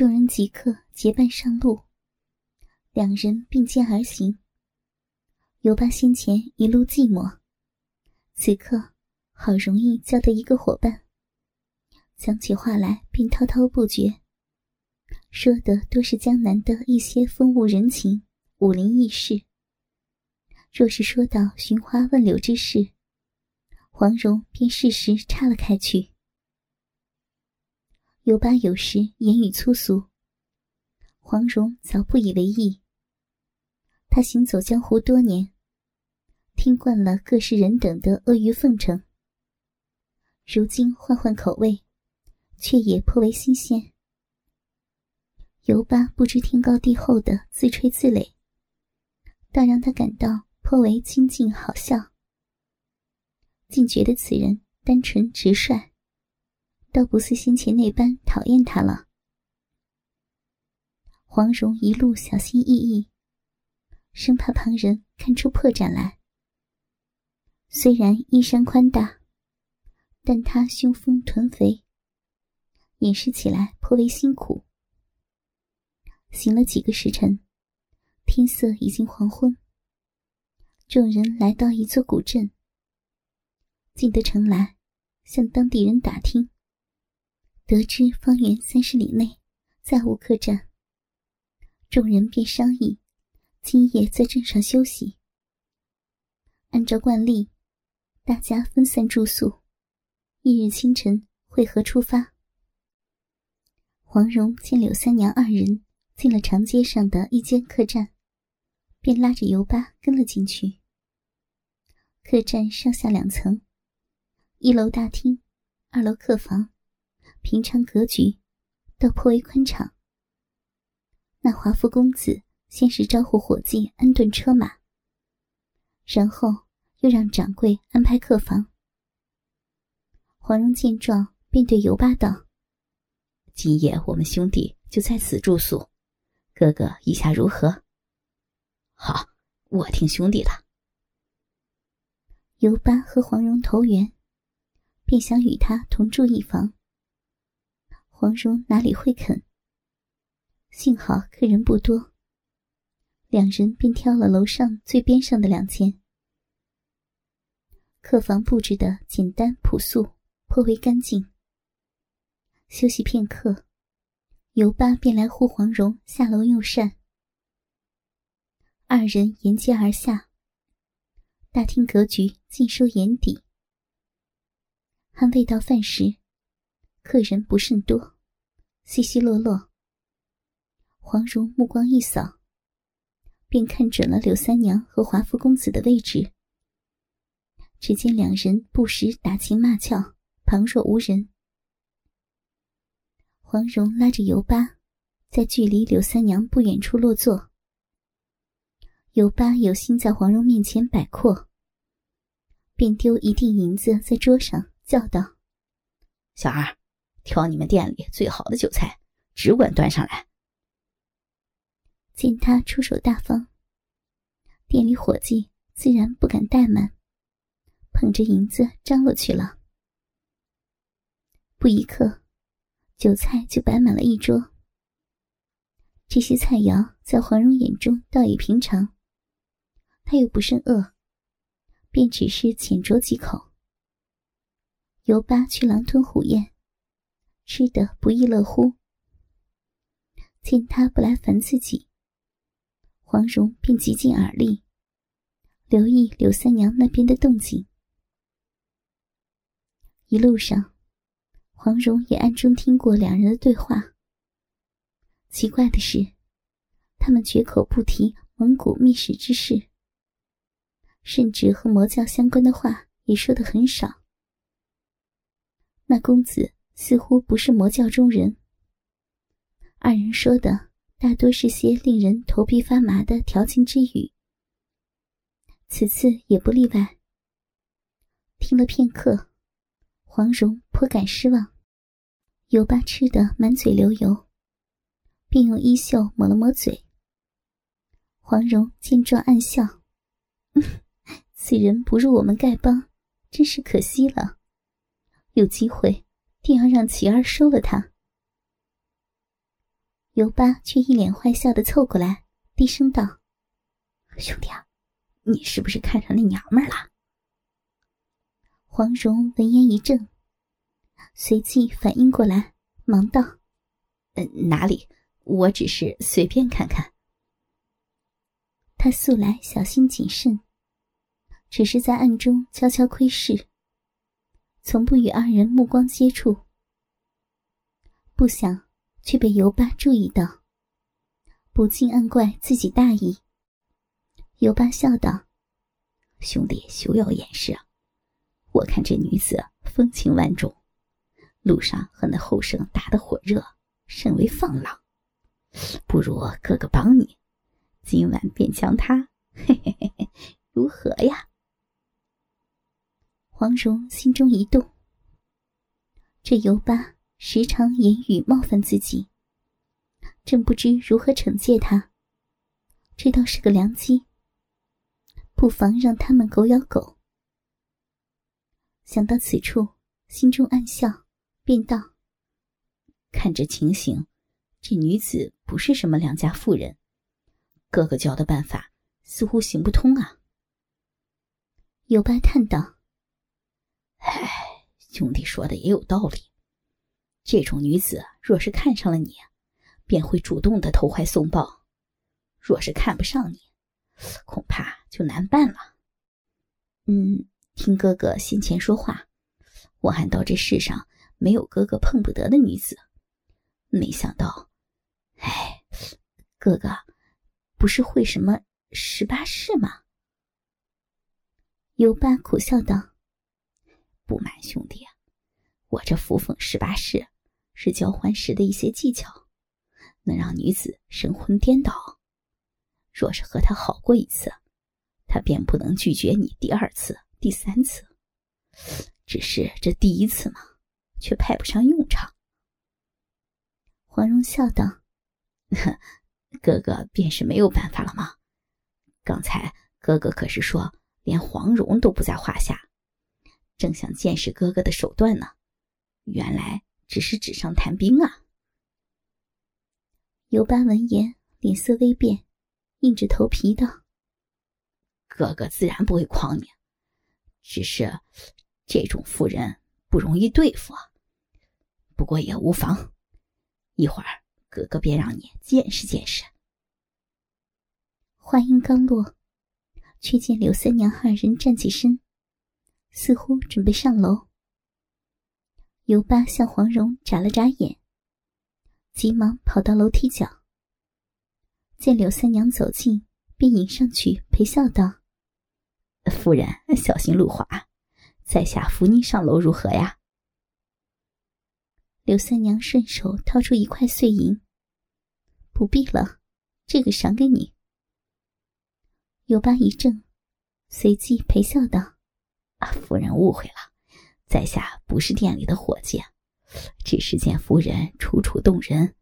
众人即刻结伴上路，两人并肩而行。尤巴先前一路寂寞，此刻好容易交到一个伙伴，讲起话来便滔滔不绝，说的都是江南的一些风物人情、武林轶事。若是说到寻花问柳之事，黄蓉便适时插了开去。尤巴有时言语粗俗，黄蓉早不以为意。他行走江湖多年，听惯了各式人等的阿谀奉承，如今换换口味，却也颇为新鲜。尤巴不知天高地厚的自吹自擂，倒让他感到颇为亲近好笑，竟觉得此人单纯直率。倒不似先前那般讨厌他了。黄蓉一路小心翼翼，生怕旁人看出破绽来。虽然衣衫宽大，但她胸丰臀肥，掩饰起来颇为辛苦。行了几个时辰，天色已经黄昏。众人来到一座古镇，进得城来，向当地人打听。得知方圆三十里内再无客栈，众人便商议今夜在镇上休息。按照惯例，大家分散住宿，翌日清晨会合出发。黄蓉见柳三娘二人进了长街上的一间客栈，便拉着尤巴跟了进去。客栈上下两层，一楼大厅，二楼客房。平常格局，倒颇为宽敞。那华夫公子先是招呼伙计安顿车马，然后又让掌柜安排客房。黄蓉见状，便对尤巴道：“今夜我们兄弟就在此住宿，哥哥意下如何？”“好，我听兄弟的。”尤巴和黄蓉投缘，便想与他同住一房。黄蓉哪里会肯？幸好客人不多，两人便挑了楼上最边上的两间。客房布置的简单朴素，颇为干净。休息片刻，尤巴便来呼黄蓉下楼用膳。二人沿街而下，大厅格局尽收眼底。还未到饭时。客人不甚多，稀稀落落。黄蓉目光一扫，便看准了柳三娘和华夫公子的位置。只见两人不时打情骂俏，旁若无人。黄蓉拉着尤巴，在距离柳三娘不远处落座。尤巴有心在黄蓉面前摆阔，便丢一锭银子在桌上，叫道：“小二。”挑你们店里最好的酒菜，只管端上来。见他出手大方，店里伙计自然不敢怠慢，捧着银子张罗去了。不一刻，酒菜就摆满了一桌。这些菜肴在黄蓉眼中倒也平常，他又不甚饿，便只是浅酌几口。尤巴却狼吞虎咽。吃得不亦乐乎。见他不来烦自己，黄蓉便极尽耳力，留意柳三娘那边的动静。一路上，黄蓉也暗中听过两人的对话。奇怪的是，他们绝口不提蒙古秘史之事，甚至和魔教相关的话也说的很少。那公子。似乎不是魔教中人。二人说的大多是些令人头皮发麻的调情之语，此次也不例外。听了片刻，黄蓉颇感失望，尤巴吃得满嘴流油，便用衣袖抹了抹嘴。黄蓉见状暗笑：“此人不入我们丐帮，真是可惜了。有机会。”定要让琪儿收了他。尤巴却一脸坏笑的凑过来，低声道：“兄弟啊，你是不是看上那娘们了？”黄蓉闻言一怔，随即反应过来，忙道：“嗯，哪里？我只是随便看看。”他素来小心谨慎，只是在暗中悄悄窥视，从不与二人目光接触。不想却被尤巴注意到，不禁暗怪自己大意。尤巴笑道：“兄弟休要掩饰！我看这女子风情万种，路上和那后生打得火热，甚为放浪。不如哥哥帮你。”今晚便将他，嘿嘿嘿嘿，如何呀？黄蓉心中一动，这尤巴时常言语冒犯自己，正不知如何惩戒他，这倒是个良机，不妨让他们狗咬狗。想到此处，心中暗笑，便道：“看这情形，这女子不是什么良家妇人。”哥哥教的办法似乎行不通啊！尤巴叹道：“唉，兄弟说的也有道理。这种女子若是看上了你，便会主动的投怀送抱；若是看不上你，恐怕就难办了。嗯，听哥哥先前说话，我还道这世上没有哥哥碰不得的女子，没想到，唉，哥哥。”不是会什么十八式吗？尤巴苦笑道：“不瞒兄弟，我这扶风十八式是交欢时的一些技巧，能让女子神魂颠倒。若是和他好过一次，他便不能拒绝你第二次、第三次。只是这第一次嘛，却派不上用场。”黄蓉笑道。哥哥便是没有办法了吗？刚才哥哥可是说连黄蓉都不在话下，正想见识哥哥的手段呢。原来只是纸上谈兵啊！尤巴闻言，脸色微变，硬着头皮道：“哥哥自然不会诓你，只是这种妇人不容易对付啊。不过也无妨，一会儿。”哥哥便让你见识见识。话音刚落，却见柳三娘二人站起身，似乎准备上楼。尤巴向黄蓉眨了眨眼，急忙跑到楼梯角，见柳三娘走近，便迎上去陪笑道：“夫人小心路滑，在下扶您上楼如何呀？”刘三娘顺手掏出一块碎银，不必了，这个赏给你。尤巴一怔，随即陪笑道：“啊，夫人误会了，在下不是店里的伙计，只是见夫人楚楚动人，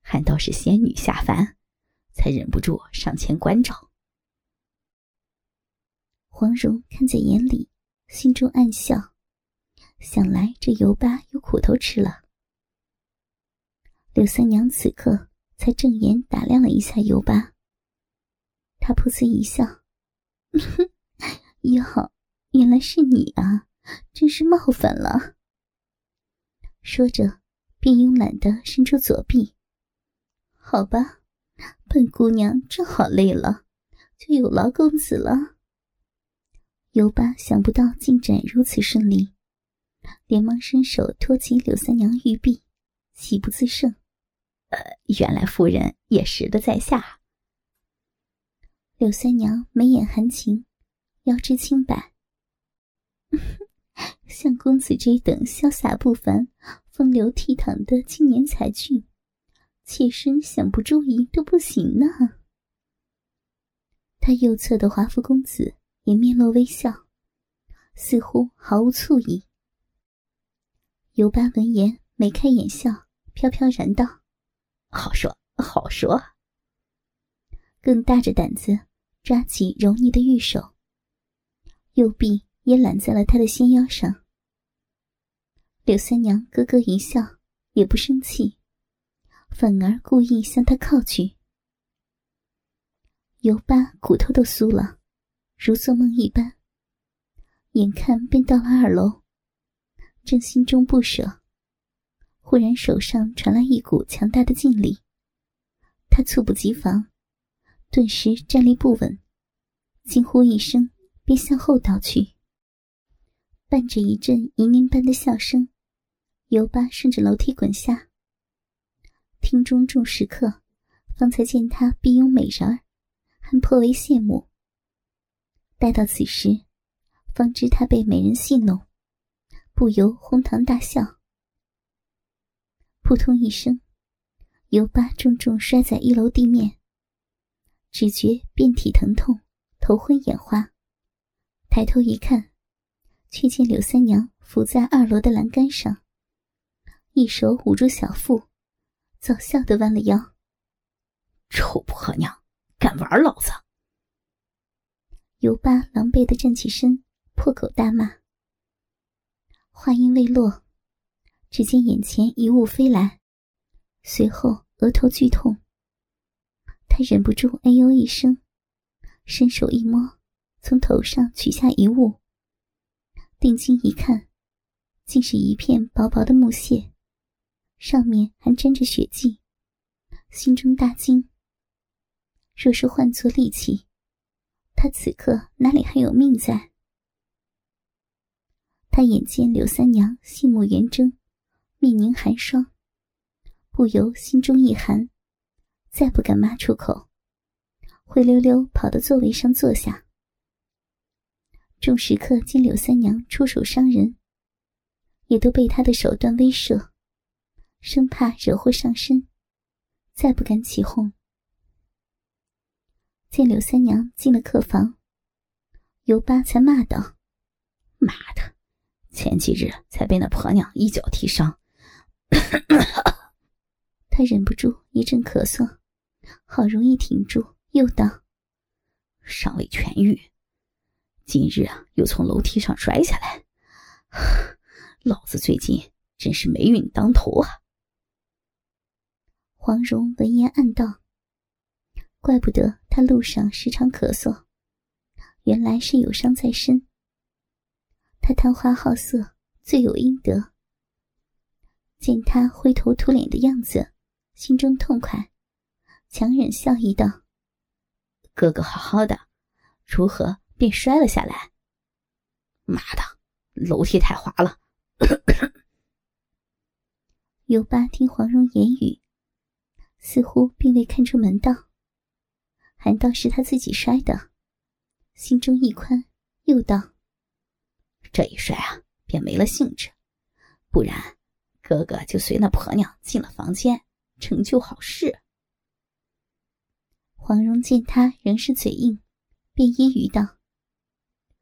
还道是仙女下凡，才忍不住上前关照。”黄蓉看在眼里，心中暗笑，想来这尤巴有苦头吃了。柳三娘此刻才正眼打量了一下尤巴，她噗呲一笑：“ 哟，原来是你啊，真是冒犯了。”说着，便慵懒的伸出左臂。“好吧，本姑娘正好累了，就有劳公子了。”尤巴想不到进展如此顺利，连忙伸手托起柳三娘玉臂，喜不自胜。呃，原来夫人也识得在下。柳三娘眉眼含情，腰肢轻摆。像公子这等潇洒不凡、风流倜傥的青年才俊，妾身想不注意都不行呢。他右侧的华服公子也面露微笑，似乎毫无醋意。尤巴闻言眉开眼笑，飘飘然道。好说好说，更大着胆子抓起柔腻的玉手，右臂也揽在了他的纤腰上。柳三娘咯咯一笑，也不生气，反而故意向他靠去。尤巴骨头都酥了，如做梦一般。眼看便到了二楼，正心中不舍，忽然手上传来一股强大的劲力，他猝不及防，顿时站立不稳，惊呼一声，便向后倒去。伴着一阵银铃般的笑声，尤巴顺着楼梯滚下。厅中众食客方才见他碧拥美人儿，还颇为羡慕。待到此时，方知他被美人戏弄，不由哄堂大笑。扑通一声，尤巴重重摔在一楼地面，只觉遍体疼痛，头昏眼花。抬头一看。却见柳三娘伏在二楼的栏杆上，一手捂住小腹，早笑的弯了腰。臭婆娘，敢玩老子！尤巴狼狈的站起身，破口大骂。话音未落，只见眼前一物飞来，随后额头剧痛。他忍不住哎呦一声，伸手一摸，从头上取下一物。定睛一看，竟是一片薄薄的木屑，上面还沾着血迹，心中大惊。若是换作利器，他此刻哪里还有命在？他眼见柳三娘细目圆睁，面凝寒霜，不由心中一寒，再不敢骂出口，灰溜溜跑到座位上坐下。众食客见柳三娘出手伤人，也都被她的手段威慑，生怕惹祸上身，再不敢起哄。见柳三娘进了客房，尤巴才骂道：“妈的，前几日才被那婆娘一脚踢伤。”他忍不住一阵咳嗽，好容易挺住，又道：“尚未痊愈。”今日啊，又从楼梯上摔下来，老子最近真是霉运当头啊！黄蓉闻言暗道：“怪不得他路上时常咳嗽，原来是有伤在身。他贪花好色，罪有应得。”见他灰头土脸的样子，心中痛快，强忍笑意道：“哥哥好好的，如何？”便摔了下来。妈的，楼梯太滑了。尤巴听黄蓉言语，似乎并未看出门道，还道是他自己摔的，心中一宽，又道：“这一摔啊，便没了兴致。不然，哥哥就随那婆娘进了房间，成就好事。”黄蓉见他仍是嘴硬，便揶揄道。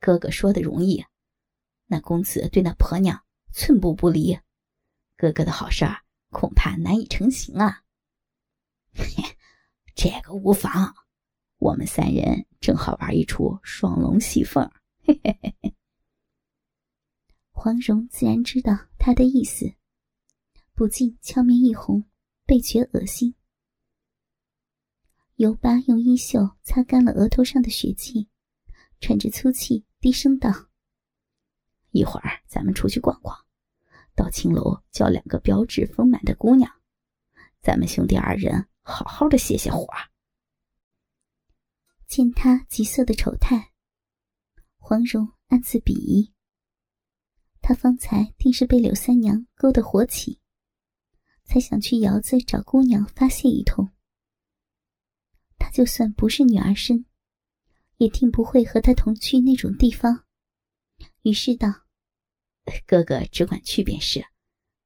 哥哥说的容易，那公子对那婆娘寸步不离，哥哥的好事儿恐怕难以成行啊。嘿 这个无妨，我们三人正好玩一出双龙戏凤。嘿嘿嘿嘿。黄蓉自然知道他的意思，不禁俏面一红，倍觉恶心。尤巴用衣袖擦干了额头上的血迹，喘着粗气。低声道：“一会儿咱们出去逛逛，到青楼叫两个标致丰满的姑娘，咱们兄弟二人好好的歇歇火。”见他急色的丑态，黄蓉暗自鄙夷。他方才定是被柳三娘勾得火起，才想去窑子找姑娘发泄一通。他就算不是女儿身。也定不会和他同去那种地方，于是道：“哥哥只管去便是，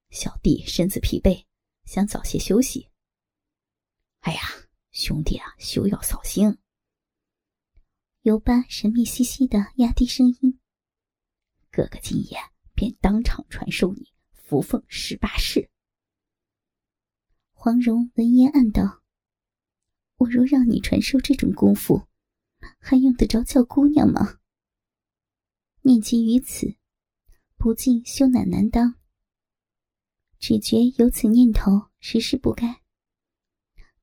小弟身子疲惫，想早些休息。”哎呀，兄弟啊，休要扫兴。尤巴神秘兮兮的压低声音：“哥哥今夜便当场传授你扶凤十八式。”黄蓉闻言暗道：“我若让你传授这种功夫。”还用得着叫姑娘吗？念及于此，不禁羞赧难当。只觉有此念头，实是不该，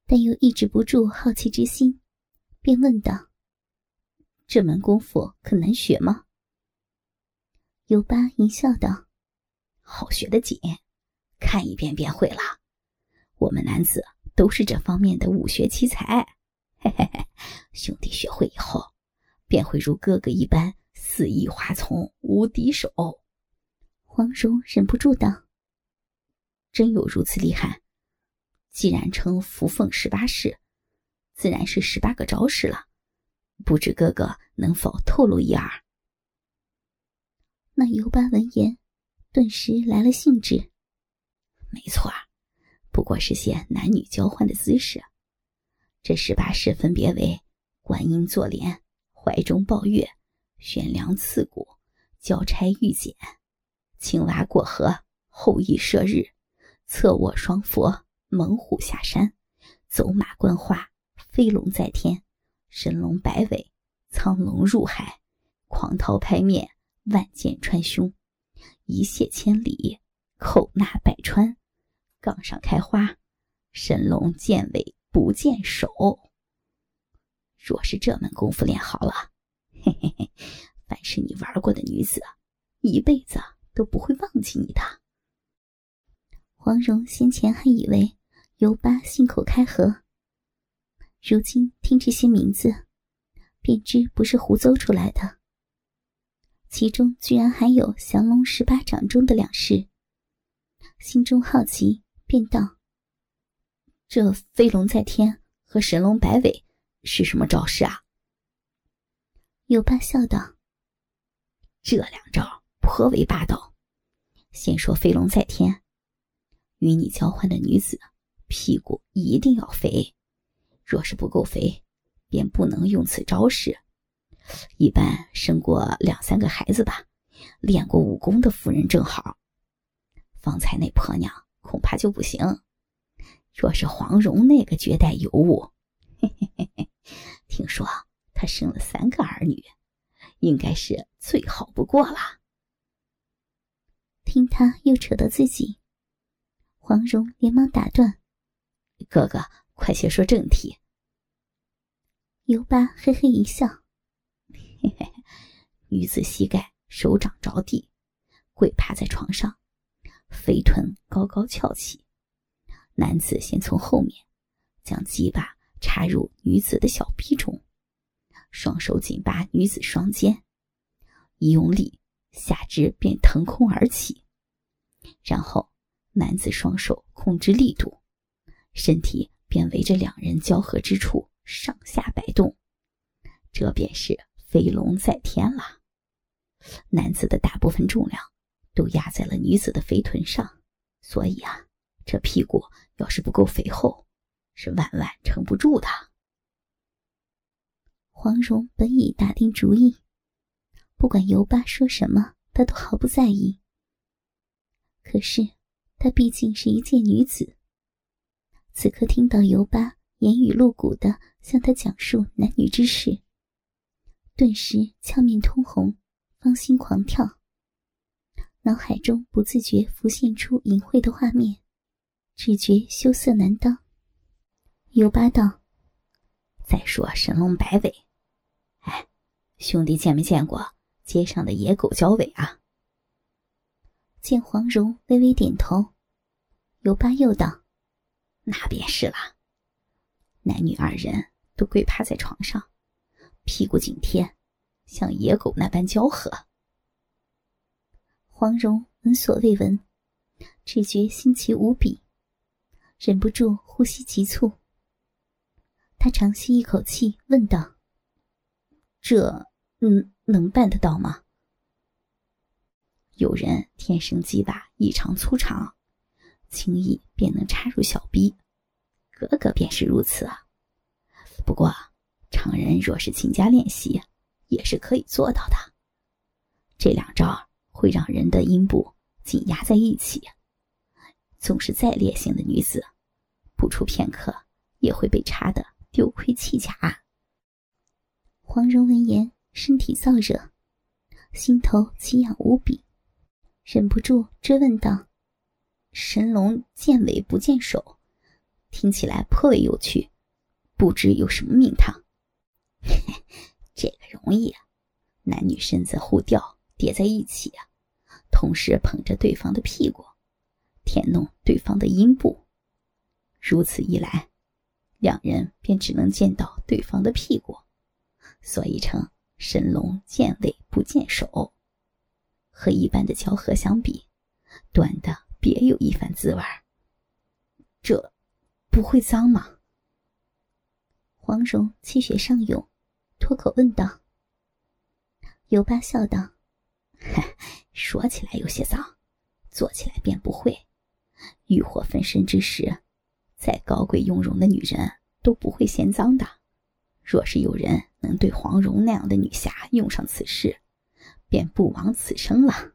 但又抑制不住好奇之心，便问道：“这门功夫可难学吗？”尤巴一笑道：“好学的紧，看一遍便会了。我们男子都是这方面的武学奇才。嘿嘿嘿，兄弟学会以后，便会如哥哥一般肆意花丛，无敌手。”黄蓉忍不住道：“真有如此厉害？既然称扶凤十八式，自然是十八个招式了。不知哥哥能否透露一二？”那尤巴闻言，顿时来了兴致。没错，不过是些男女交换的姿势。这十八式分别为：观音坐莲、怀中抱月、悬梁刺股、交差玉简。青蛙过河，后羿射日，侧卧双佛，猛虎下山，走马观花，飞龙在天，神龙摆尾，苍龙入海，狂涛拍面，万箭穿胸，一泻千里，口纳百川，杠上开花，神龙见尾不见手。若是这门功夫练好了，嘿嘿嘿，凡是你玩过的女子，一辈子。都不会忘记你的。黄蓉先前还以为尤巴信口开河，如今听这些名字，便知不是胡诌出来的。其中居然还有降龙十八掌中的两式，心中好奇，便道：“这飞龙在天和神龙摆尾是什么招式啊？”尤巴笑道：“这两招。”颇为霸道。先说飞龙在天，与你交换的女子屁股一定要肥，若是不够肥，便不能用此招式。一般生过两三个孩子吧，练过武功的妇人正好。方才那婆娘恐怕就不行。若是黄蓉那个绝代尤物，嘿嘿嘿嘿，听说她生了三个儿女，应该是最好不过了。听他又扯到自己，黄蓉连忙打断：“哥哥，快些说正题。”尤巴嘿嘿一笑：“嘿嘿，女子膝盖手掌着地，跪趴在床上，肥臀高高翘起。男子先从后面将鸡巴插入女子的小臂中，双手紧扒女子双肩，一用力，下肢便腾空而起。”然后，男子双手控制力度，身体便围着两人交合之处上下摆动，这便是飞龙在天了。男子的大部分重量都压在了女子的肥臀上，所以啊，这屁股要是不够肥厚，是万万撑不住的。黄蓉本已打定主意，不管尤巴说什么，她都毫不在意。可是，她毕竟是一介女子。此刻听到尤巴言语露骨的向她讲述男女之事，顿时俏面通红，芳心狂跳，脑海中不自觉浮现出淫秽的画面，只觉羞涩难当。尤巴道：“再说神龙摆尾，哎，兄弟见没见过街上的野狗交尾啊？”见黄蓉微微点头，尤巴又道：“那便是了。男女二人都跪趴在床上，屁股紧贴，像野狗那般交合。”黄蓉闻所未闻，只觉新奇无比，忍不住呼吸急促。他长吸一口气，问道：“这，嗯，能办得到吗？”有人天生鸡巴异常粗长，轻易便能插入小臂，哥哥便是如此啊。不过，常人若是勤加练习，也是可以做到的。这两招会让人的阴部紧压在一起，纵是再烈性的女子，不出片刻也会被插得丢盔弃甲。黄蓉闻言，身体燥热，心头奇痒无比。忍不住追问道：“神龙见尾不见首，听起来颇为有趣，不知有什么名堂。这个容易啊，男女身子互吊叠在一起啊，同时捧着对方的屁股，舔弄对方的阴部。如此一来，两人便只能见到对方的屁股，所以称神龙见尾不见首。和一般的交合相比，短的别有一番滋味。这不会脏吗？黄蓉气血上涌，脱口问道。尤巴笑道：“说起来有些脏，做起来便不会。欲火焚身之时，再高贵雍容的女人都不会嫌脏的。若是有人能对黄蓉那样的女侠用上此事，便不枉此生了。”